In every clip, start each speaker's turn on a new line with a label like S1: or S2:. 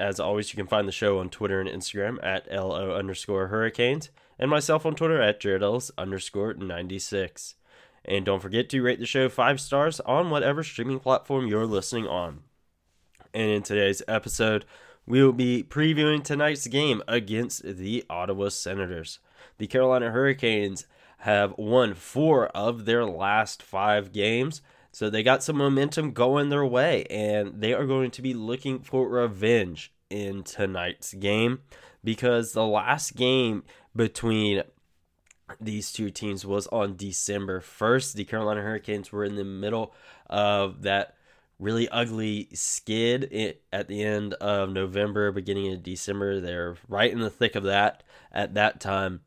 S1: As always, you can find the show on Twitter and Instagram at LO underscore Hurricanes, and myself on Twitter at Jared underscore 96. And don't forget to rate the show five stars on whatever streaming platform you're listening on. And in today's episode, we will be previewing tonight's game against the Ottawa Senators. The Carolina Hurricanes have won four of their last five games. So they got some momentum going their way, and they are going to be looking for revenge in tonight's game because the last game between these two teams was on December 1st. The Carolina Hurricanes were in the middle of that really ugly skid at the end of November, beginning of December. They're right in the thick of that at that time.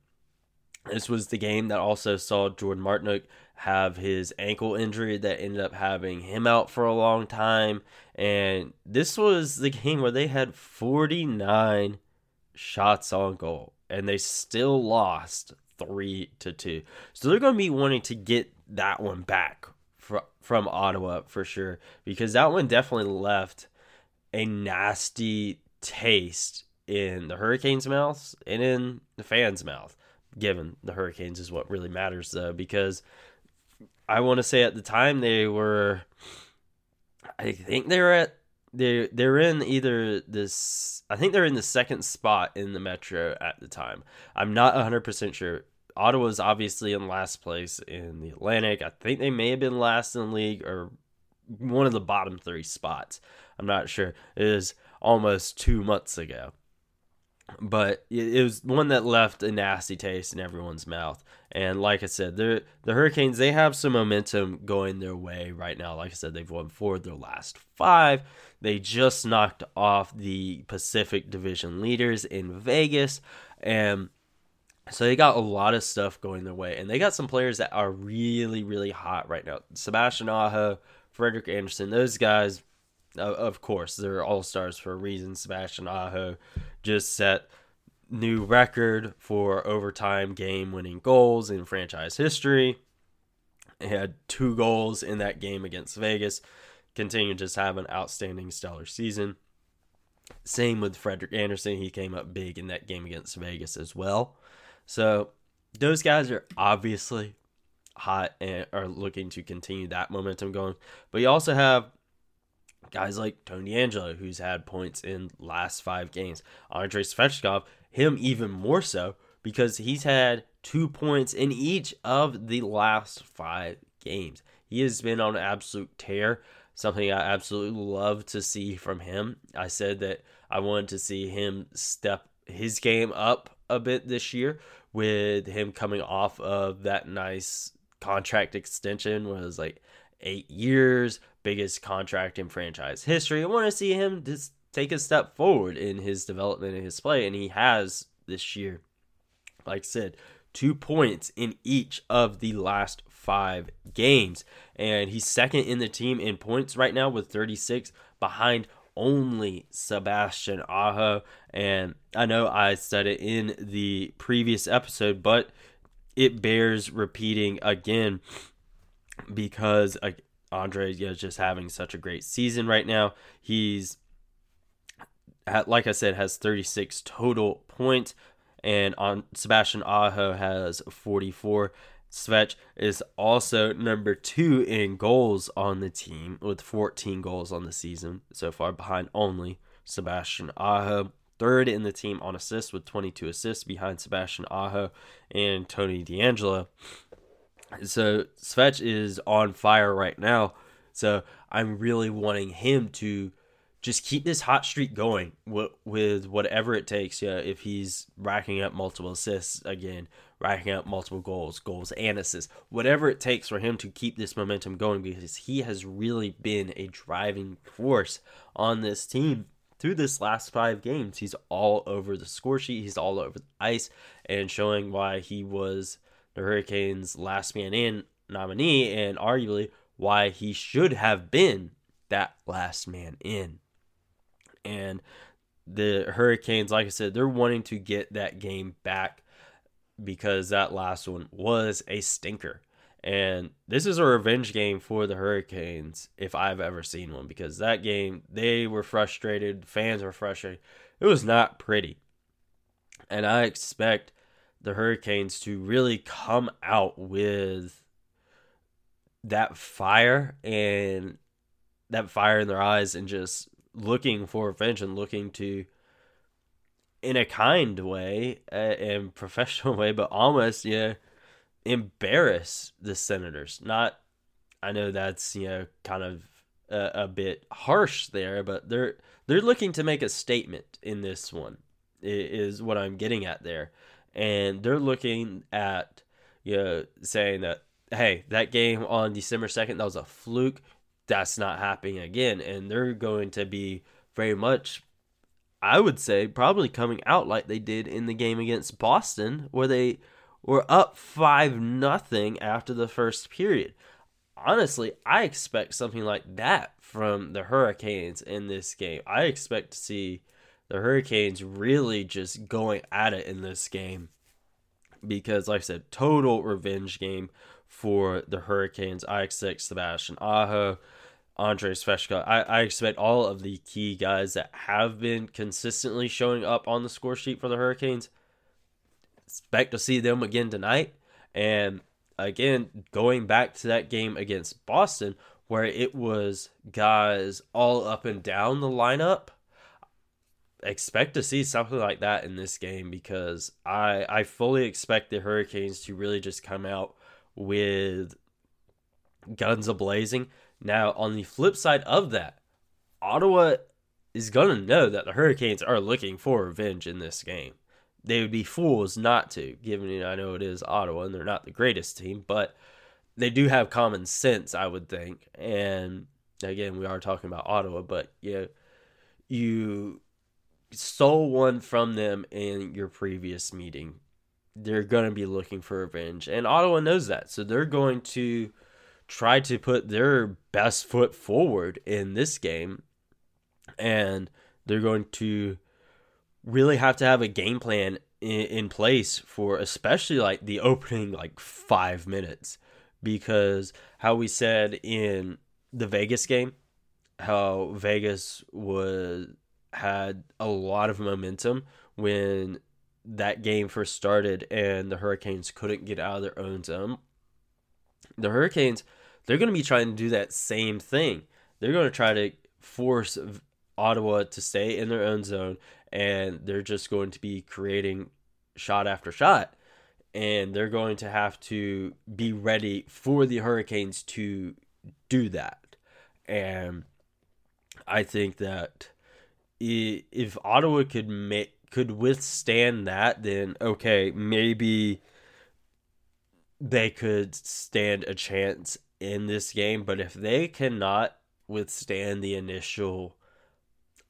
S1: This was the game that also saw Jordan Martinook have his ankle injury that ended up having him out for a long time. And this was the game where they had 49 shots on goal and they still lost 3 to 2. So they're going to be wanting to get that one back from Ottawa for sure because that one definitely left a nasty taste in the Hurricanes' mouths and in the fans' mouth given the Hurricanes is what really matters though because I want to say at the time they were I think they were at they they're in either this I think they're in the second spot in the Metro at the time. I'm not 100% sure. Ottawa's obviously in last place in the Atlantic. I think they may have been last in the league or one of the bottom 3 spots. I'm not sure. It is almost 2 months ago but it was one that left a nasty taste in everyone's mouth. And like I said, the the Hurricanes they have some momentum going their way right now. Like I said, they've won four of their last five. They just knocked off the Pacific Division leaders in Vegas, and so they got a lot of stuff going their way. And they got some players that are really really hot right now. Sebastian Aho, Frederik Andersen, those guys Uh, of course, they're all stars for a reason. Sebastian Aho just set new record for overtime game winning goals in franchise history. He had two goals in that game against Vegas. Continued to just have an outstanding stellar season. Same with Frederik Andersen. He came up big in that game against Vegas as well. So those guys are obviously hot and are looking to continue that momentum going. But you also have guys like Tony Angelo, who's had points in last five games. Andrei Svechnikov, him even more so because he's had two points in each of the last five games. He has been on an absolute tear, something I absolutely love to see from him. I said that I wanted to see him step his game up a bit this year with him coming off of that nice contract extension was like eight years, biggest contract in franchise history. I want to see him just take a step forward in his development and his play, and he has this year. Like I said, two points in each of the last five games, and he's second in the team in points right now with 36, behind only Sebastian Aho. And I know I said it in the previous episode, but it bears repeating again because Andre is just having such a great season right now. He's like I said has 36 total points and on Sebastian Aho has 44. Svech is also number 2 in goals on the team with 14 goals on the season so far behind only Sebastian Aho. Third in the team on assists with 22 assists behind Sebastian Aho and Tony DeAngelo. So Svech is on fire right now. So I'm really wanting him to just keep this hot streak going with, whatever it takes. Yeah, if he's racking up multiple assists again, racking up multiple goals, goals and assists, whatever it takes for him to keep this momentum going, because he has really been a driving force on this team through this last five games, he's all over the score sheet. He's all over the ice and showing why he was the Hurricanes' last man in nominee and arguably why he should have been that last man in. And the Hurricanes, like I said, they're wanting to get that game back because that last one was a stinker. And this is a revenge game for the Hurricanes if I've ever seen one because that game, they were frustrated, fans were frustrated. It was not pretty. And I expect the Hurricanes to really come out with that fire and that fire in their eyes and just looking for revenge and looking to in a kind way and professional way but almost yeah embarrass the senators. Not i know that's you know kind of a, a bit harsh there but they're they're looking to make a statement in this one is what i'm getting at there and they're looking at you know saying that hey that game on december 2nd that was a fluke. That's not happening again. And they're going to be very much i would say probably coming out like they did in the game against boston where they were up 5 nothing after the first period. Honestly i expect something like that from the hurricanes in this game. I expect to see the hurricanes really just going at it in this game because like i said total revenge game for the hurricanes i expect sebastian aho Andrei Svechka. I, I expect all of the key guys that have been consistently showing up on the score sheet for the Hurricanes. Expect to see them again tonight. And again, going back to that game against Boston, where it was guys all up and down the lineup. Expect to see something like that in this game because I I fully expect the Hurricanes to really just come out with guns a blazing now, on the flip side of that, Ottawa is going to know that the Hurricanes are looking for revenge in this game. They would be fools not to, given I know it is Ottawa and they're not the greatest team, but they do have common sense, I would think. And again, we are talking about Ottawa, but yeah, you stole one from them in your previous meeting. They're going to be looking for revenge, and Ottawa knows that. So they're going to try to put their best foot forward in this game and they're going to really have to have a game plan in, place for especially like the opening like 5 minutes because how we said in the Vegas game how Vegas was had a lot of momentum when that game first started and the Hurricanes couldn't get out of their own zone the Hurricanes, they're going to be trying to do that same thing. They're going to try to force Ottawa to stay in their own zone, and they're just going to be creating shot after shot. And they're going to have to be ready for the Hurricanes to do that. And I think that if Ottawa could make could withstand that, then okay, maybe they could stand a chance in this game. But if they cannot withstand the initial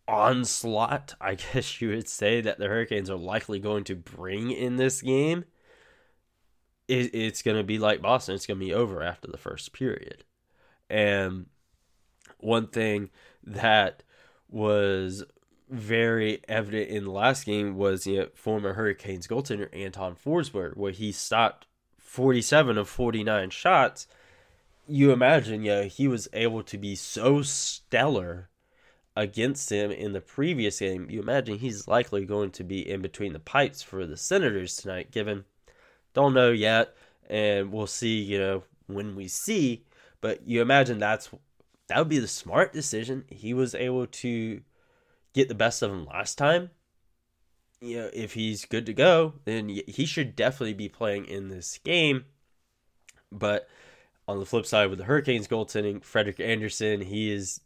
S1: onslaught, I guess you would say that the Hurricanes are likely going to bring in this game, it, it's going to be like Boston. It's going to be over after the first period. And one thing that was very evident in the last game was you know, former Hurricanes goaltender Anton Forsberg, where he stopped 47 of 49 shots, you imagine, yeah, he was able to be so stellar against him in the previous game. You imagine he's likely going to be in between the pipes for the Senators tonight, given don't know yet, and we'll see, you know, when we see. But you imagine that's that would be the smart decision. He was able to get the best of him last time you know, if he's good to go, then he should definitely be playing in this game. But on the flip side, with the Hurricanes goaltending, Frederik Andersen, he is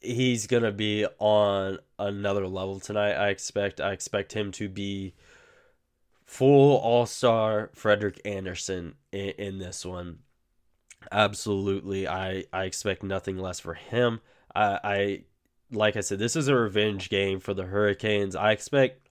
S1: he's gonna be on another level tonight. I expect. I expect him to be full All Star Frederik Andersen in, in this one. Absolutely, I I expect nothing less for him. I, I like I said, this is a revenge game for the Hurricanes. I expect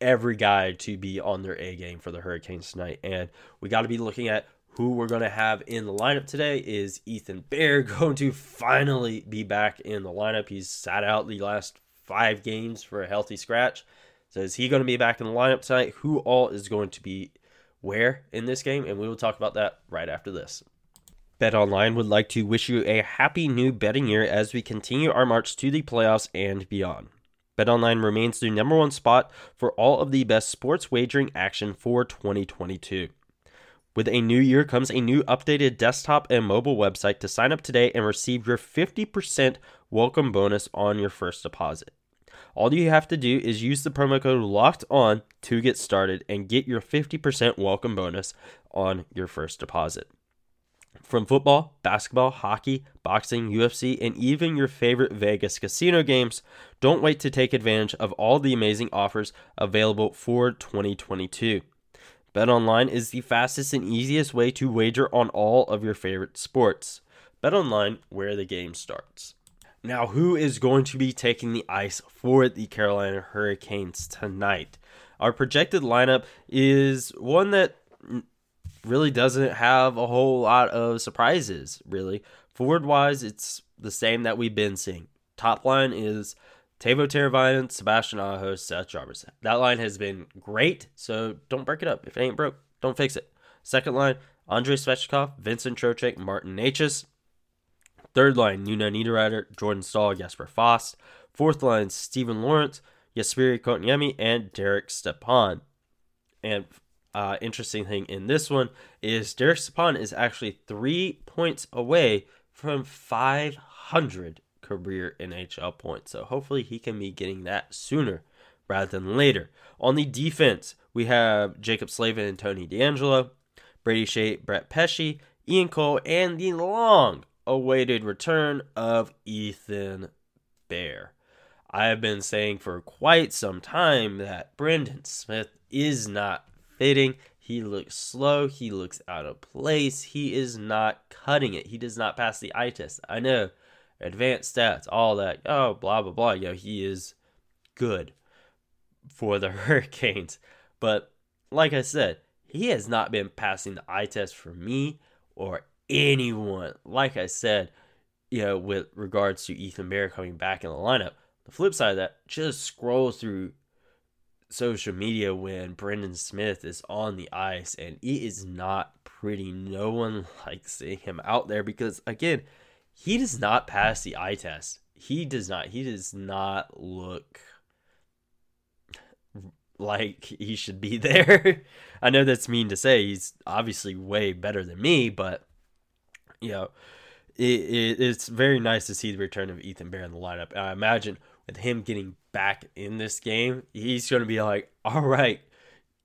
S1: every guy to be on their A game for the Hurricanes tonight. And we got to be looking at who we're going to have in the lineup today. Is Ethan Bear going to finally be back in the lineup? He's sat out the last five games for a healthy scratch. So is he going to be back in the lineup tonight? Who all is going to be where in this game? And we will talk about that right after this. Bet Online would like to wish you a happy new betting year as we continue our march to the playoffs and beyond. BetOnline remains the number one spot for all of the best sports wagering action for 2022. With a new year comes a new updated desktop and mobile website to sign up today and receive your 50% welcome bonus on your first deposit. All you have to do is use the promo code locked on to get started and get your 50% welcome bonus on your first deposit. From football, basketball, hockey, boxing, UFC, and even your favorite Vegas casino games, don't wait to take advantage of all the amazing offers available for 2022. BetOnline is the fastest and easiest way to wager on all of your favorite sports. BetOnline, where the game starts. Now, who is going to be taking the ice for the Carolina Hurricanes tonight? Our projected lineup is one that really doesn't have a whole lot of surprises, really. Forward wise, it's the same that we've been seeing. Top line is Teuvo Teravainen, Sebastian Aho, Seth Jarvis. That line has been great, so don't break it up. If it ain't broke, don't fix it. Second line, Andrei Svechnikov, Vincent Trocheck, Martin Necas. Third line, Nino Niederreiter, Jordan Staal, Jesper Fast. Fourth line, Steven Lorentz, Jesperi Kotkaniemi, and Derek Stepan. And uh, interesting thing in this one is Derek Stepan is actually three points away from 500 career NHL points. So hopefully he can be getting that sooner rather than later. On the defense, we have Jaccob Slavin and Tony DeAngelo, Brady Skjei, Brett Pesce, Ian Cole, and the long awaited return of Ethan Bear. I have been saying for quite some time that Brendan Smith is not fitting. He looks slow. He looks out of place. He is not cutting it. He does not pass the eye test. I know advanced stats, all that. Oh, blah, blah, blah. Know, he is good for the Hurricanes. But like I said, he has not been passing the eye test for me or anyone. Like I said, you know, with regards to Ethan Bear coming back in the lineup, the flip side of that, just scroll through social media when Brendan Smith is on the ice and it is not pretty. No one likes seeing him out there because again, he does not pass the eye test. He does not. He does not look like he should be there. I know that's mean to say. He's obviously way better than me, but you know, it, it, it's very nice to see the return of Ethan Bear in the lineup. I imagine with him getting back in this game, he's going to be like, all right,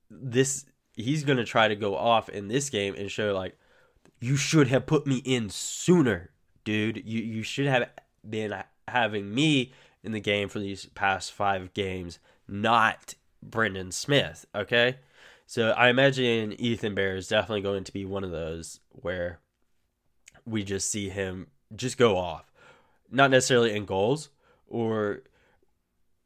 S1: this he's going to try to go off in this game and show like you should have put me in sooner, dude. You you should have been having me in the game for these past 5 games, not Brendan Smith, okay? So I imagine Ethan Bear is definitely going to be one of those where we just see him just go off. Not necessarily in goals or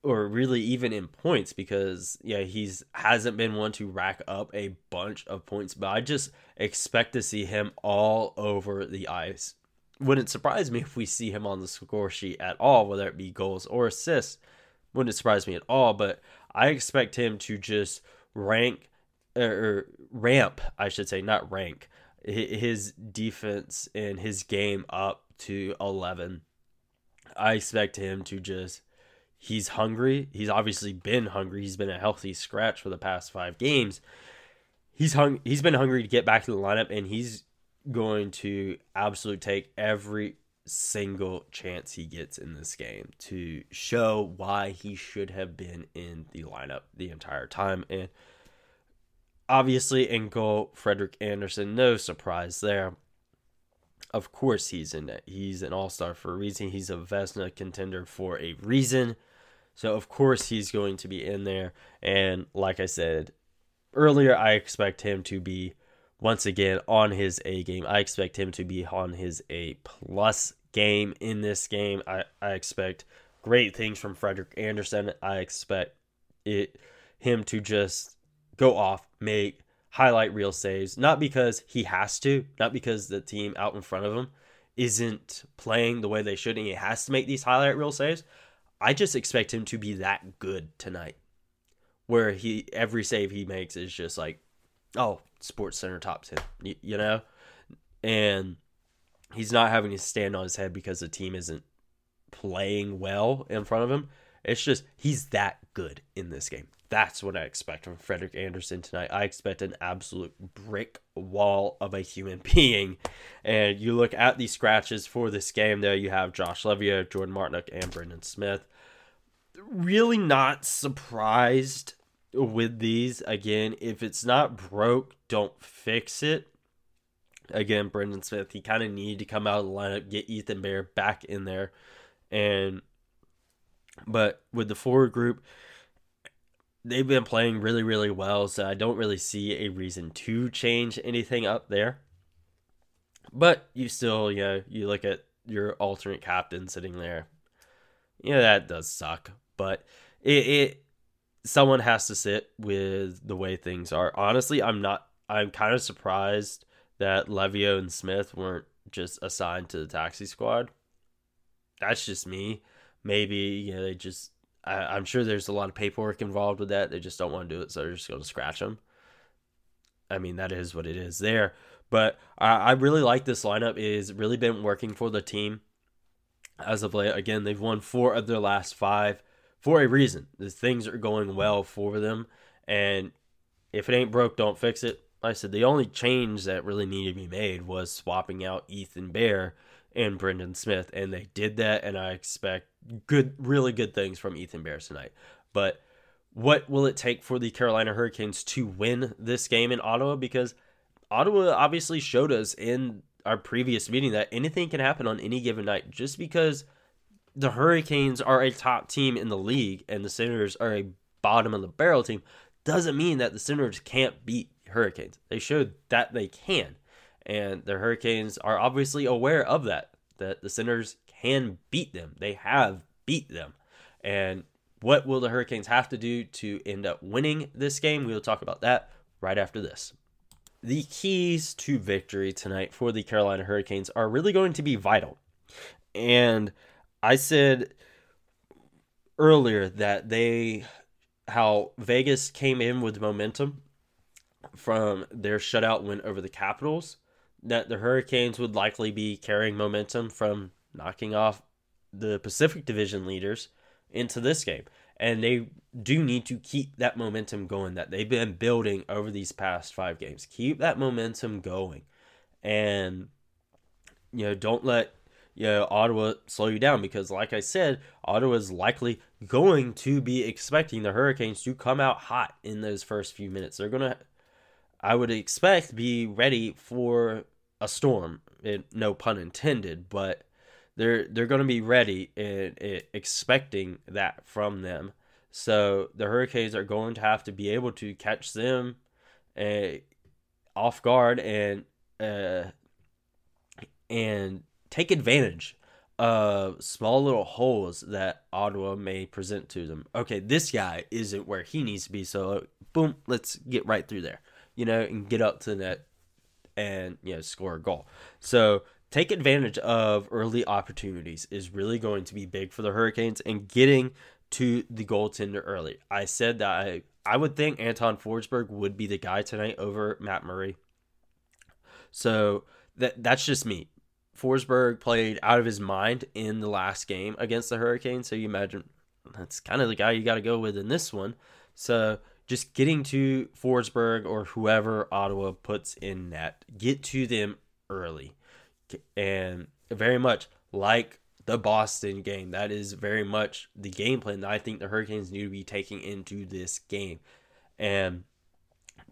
S1: or really even in points because yeah he's hasn't been one to rack up a bunch of points but i just expect to see him all over the ice. Wouldn't surprise me if we see him on the score sheet at all whether it be goals or assists. Wouldn't surprise me at all but i expect him to just rank or ramp i should say not rank his defense and his game up to 11 i expect him to just he's hungry. He's obviously been hungry. He's been a healthy scratch for the past five games. He's hung. He's been hungry to get back to the lineup, and he's going to absolutely take every single chance he gets in this game to show why he should have been in the lineup the entire time. And obviously, in goal, Frederik Andersen. No surprise there. Of course, he's in it. He's an all star for a reason. He's a Vezina contender for a reason. So of course he's going to be in there. And like I said earlier, I expect him to be once again on his A game. I expect him to be on his A plus game in this game. I, I expect great things from Frederik Andersen. I expect it him to just go off, make highlight reel saves, not because he has to, not because the team out in front of him isn't playing the way they should and he has to make these highlight reel saves. I just expect him to be that good tonight. Where he every save he makes is just like, oh, Sports Center top 10, you, you know? And he's not having to stand on his head because the team isn't playing well in front of him. It's just he's that good in this game. That's what I expect from Frederik Andersen tonight. I expect an absolute brick wall of a human being. And you look at the scratches for this game, there you have Josh Leivo, Jordan Martinook, and Brendan Smith. Really not surprised with these. Again, if it's not broke, don't fix it. Again, Brendan Smith, he kind of needed to come out of the lineup, get Ethan Bear back in there. And but with the forward group, they've been playing really, really well, so I don't really see a reason to change anything up there. But you still, you know, you look at your alternate captain sitting there. Yeah, that does suck, but it, it someone has to sit with the way things are. Honestly, I'm not. I'm kind of surprised that Leivo and Smith weren't just assigned to the taxi squad. That's just me. Maybe you know they just I, am sure there's a lot of paperwork involved with that. They just don't want to do it, so they're just going to scratch them. I mean, that is what it is there. But I, I really like this lineup. It has really been working for the team as of late. Again, they've won four of their last five for a reason. The things are going well for them, and if it ain't broke, don't fix it. Like I said the only change that really needed to be made was swapping out Ethan Bear and Brendan Smith, and they did that, and I expect good, really good things from Ethan Bear tonight. But what will it take for the Carolina Hurricanes to win this game in Ottawa? Because Ottawa obviously showed us in our previous meeting that anything can happen on any given night. Just because the Hurricanes are a top team in the league and the Senators are a bottom of the barrel team doesn't mean that the Senators can't beat Hurricanes. They showed that they can. And the Hurricanes are obviously aware of that, that the Senators can beat them. They have beat them. And what will the Hurricanes have to do to end up winning this game? We'll talk about that right after this. The keys to victory tonight for the Carolina Hurricanes are really going to be vital. And I said earlier that they how Vegas came in with momentum from their shutout win over the Capitals that the Hurricanes would likely be carrying momentum from knocking off the Pacific Division leaders into this game. And they do need to keep that momentum going that they've been building over these past five games. Keep that momentum going. And, you know, don't let, you know, Ottawa slow you down because, like I said, Ottawa is likely going to be expecting the Hurricanes to come out hot in those first few minutes. They're going to, I would expect, be ready for a storm. It, no pun intended, but they're they're going to be ready and, expecting that from them. So the Hurricanes are going to have to be able to catch them uh, off guard and uh, and take advantage of small little holes that Ottawa may present to them. Okay, this guy isn't where he needs to be, so boom, let's get right through there, you know, and get up to the net and you know score a goal. So take advantage of early opportunities is really going to be big for the Hurricanes and getting to the goaltender early. I said that I, I would think Anton Forsberg would be the guy tonight over Matt Murray. So that that's just me. Forsberg played out of his mind in the last game against the Hurricanes, so you imagine that's kind of the guy you got to go with in this one. So just getting to Forsberg or whoever Ottawa puts in net, get to them early and very much like the Boston game. That is very much the game plan that I think the Hurricanes need to be taking into this game. And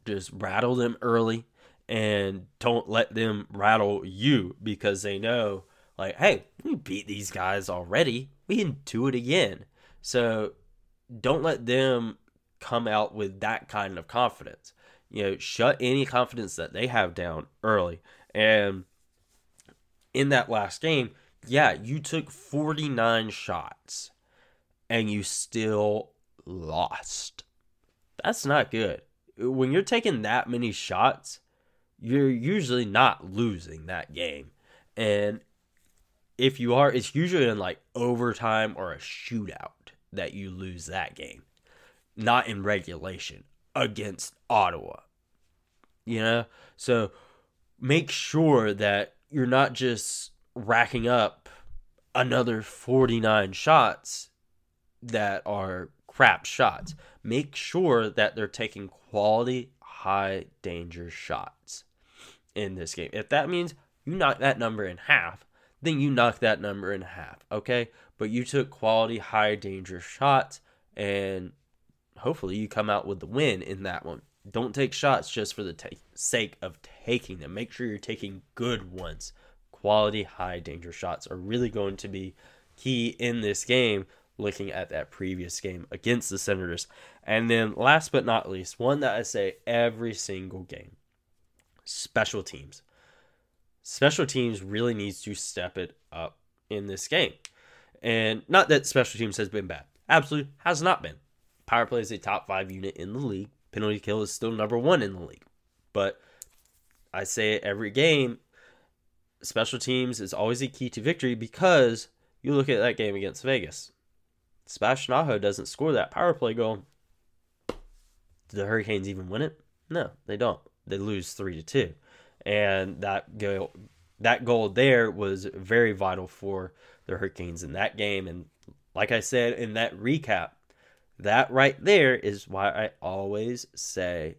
S1: just rattle them early and don't let them rattle you because they know, like, hey, we beat these guys already. We can do it again. So don't let them come out with that kind of confidence. You know, shut any confidence that they have down early. And in that last game, yeah, you took 49 shots and you still lost. That's not good. When you're taking that many shots, you're usually not losing that game. And if you are, it's usually in like overtime or a shootout that you lose that game, not in regulation against Ottawa. You know? So make sure that you're not just racking up another 49 shots that are crap shots. Make sure that they're taking quality, high danger shots in this game. If that means you knock that number in half, then you knock that number in half, okay? But you took quality, high danger shots, and hopefully you come out with the win in that one. Don't take shots just for the t- sake of taking them. Make sure you're taking good ones. Quality, high danger shots are really going to be key in this game, looking at that previous game against the Senators. And then, last but not least, one that I say every single game special teams. Special teams really needs to step it up in this game. And not that special teams has been bad. Absolutely has not been. Power play is a top five unit in the league. Penalty kill is still number one in the league. But I say it every game, special teams is always a key to victory because you look at that game against Vegas. Sebastian Aho doesn't score that power play goal. Do the Hurricanes even win it? No, they don't. They lose three to two, and that goal, that goal there was very vital for the Hurricanes in that game. And like I said in that recap, that right there is why I always say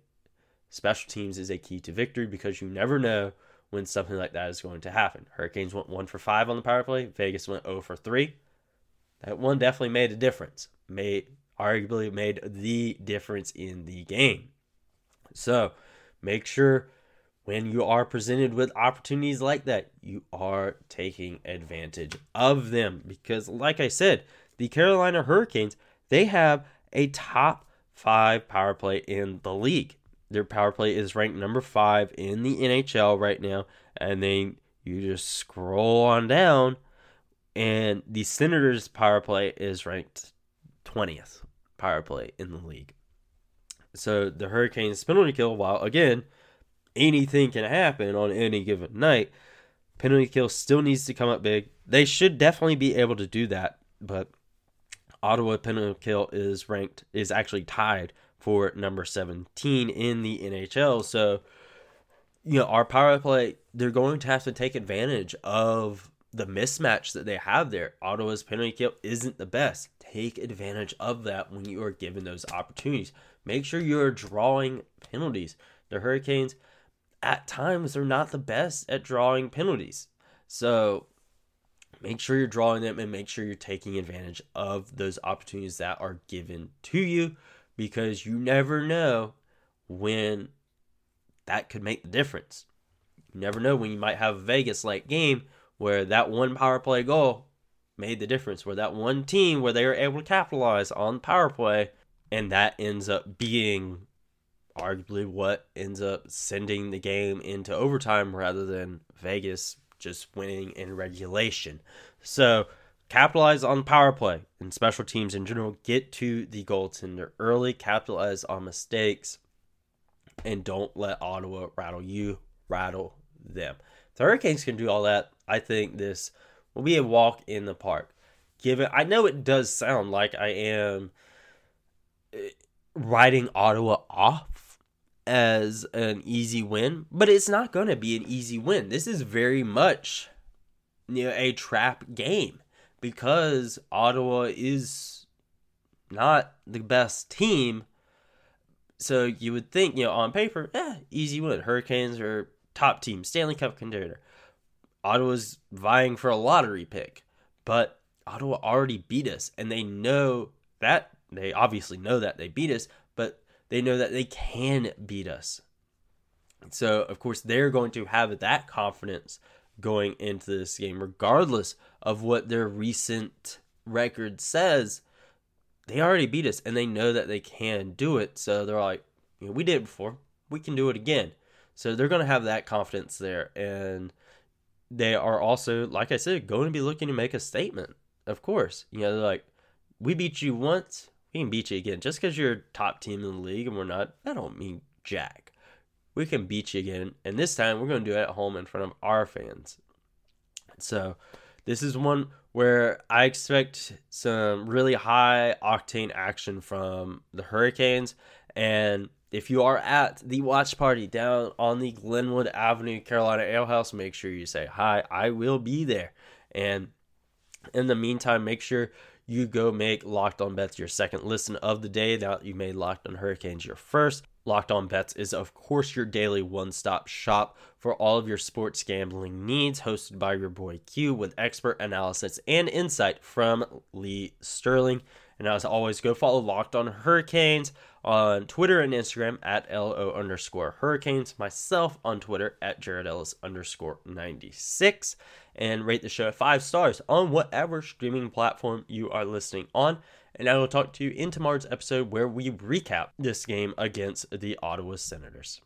S1: special teams is a key to victory because you never know when something like that is going to happen. Hurricanes went one for five on the power play. Vegas went 0 for three. That one definitely made a difference. Made arguably made the difference in the game. So make sure when you are presented with opportunities like that, you are taking advantage of them. Because, like I said, the Carolina Hurricanes, they have a top five power play in the league. Their power play is ranked number five in the NHL right now. And then you just scroll on down, and the Senators' power play is ranked 20th power play in the league. So the Hurricanes penalty kill, while again, anything can happen on any given night, penalty kill still needs to come up big. They should definitely be able to do that, but Ottawa penalty kill is ranked is actually tied for number 17 in the NHL. So, you know, our power play, they're going to have to take advantage of the mismatch that they have there. Ottawa's penalty kill isn't the best. Take advantage of that when you are given those opportunities. Make sure you're drawing penalties. The Hurricanes, at times, they're not the best at drawing penalties. So make sure you're drawing them and make sure you're taking advantage of those opportunities that are given to you because you never know when that could make the difference. You never know when you might have a Vegas like game where that one power play goal made the difference, where that one team where they were able to capitalize on power play, and that ends up being arguably what ends up sending the game into overtime rather than Vegas just winning in regulation. So capitalize on power play and special teams in general. Get to the goaltender early, capitalize on mistakes, and don't let Ottawa rattle you, rattle them. the Hurricanes can do all that, I think this will be a walk in the park. Given I know it does sound like I am eh, writing Ottawa off as an easy win, but it's not going to be an easy win. This is very much you know, a trap game because Ottawa is not the best team. So you would think, you know, on paper, eh, easy win. Hurricanes are top team, Stanley Cup contender. Ottawa's vying for a lottery pick, but Ottawa already beat us, and they know that. They obviously know that they beat us, they know that they can beat us. So, of course, they're going to have that confidence going into this game, regardless of what their recent record says. They already beat us, and they know that they can do it. So they're like, you know, we did it before, we can do it again. So they're going to have that confidence there, and they are also, like I said, going to be looking to make a statement. Of course, you know, they're like, we beat you once, we can beat you again. Just because you're top team in the league and we're not, I don't mean jack. We can beat you again, and this time we're going to do it at home in front of our fans. So, this is one where I expect some really high octane action from the Hurricanes. And if you are at the watch party down on the Glenwood Avenue Carolina Ale House, make sure you say hi. I will be there. And in the meantime, make sure you go make Locked On Bets your second listen of the day. Now you made Locked On Hurricanes your first. Locked On Bets is, of course, your daily one stop shop for all of your sports gambling needs, hosted by your boy Q with expert analysis and insight from Lee Sterling. And as always, go follow Locked On Hurricanes on Twitter and Instagram at LO underscore Hurricanes. Myself on Twitter at Jared Ellis underscore 96. And rate the show five stars on whatever streaming platform you are listening on. And I will talk to you in tomorrow's episode where we recap this game against the Ottawa Senators.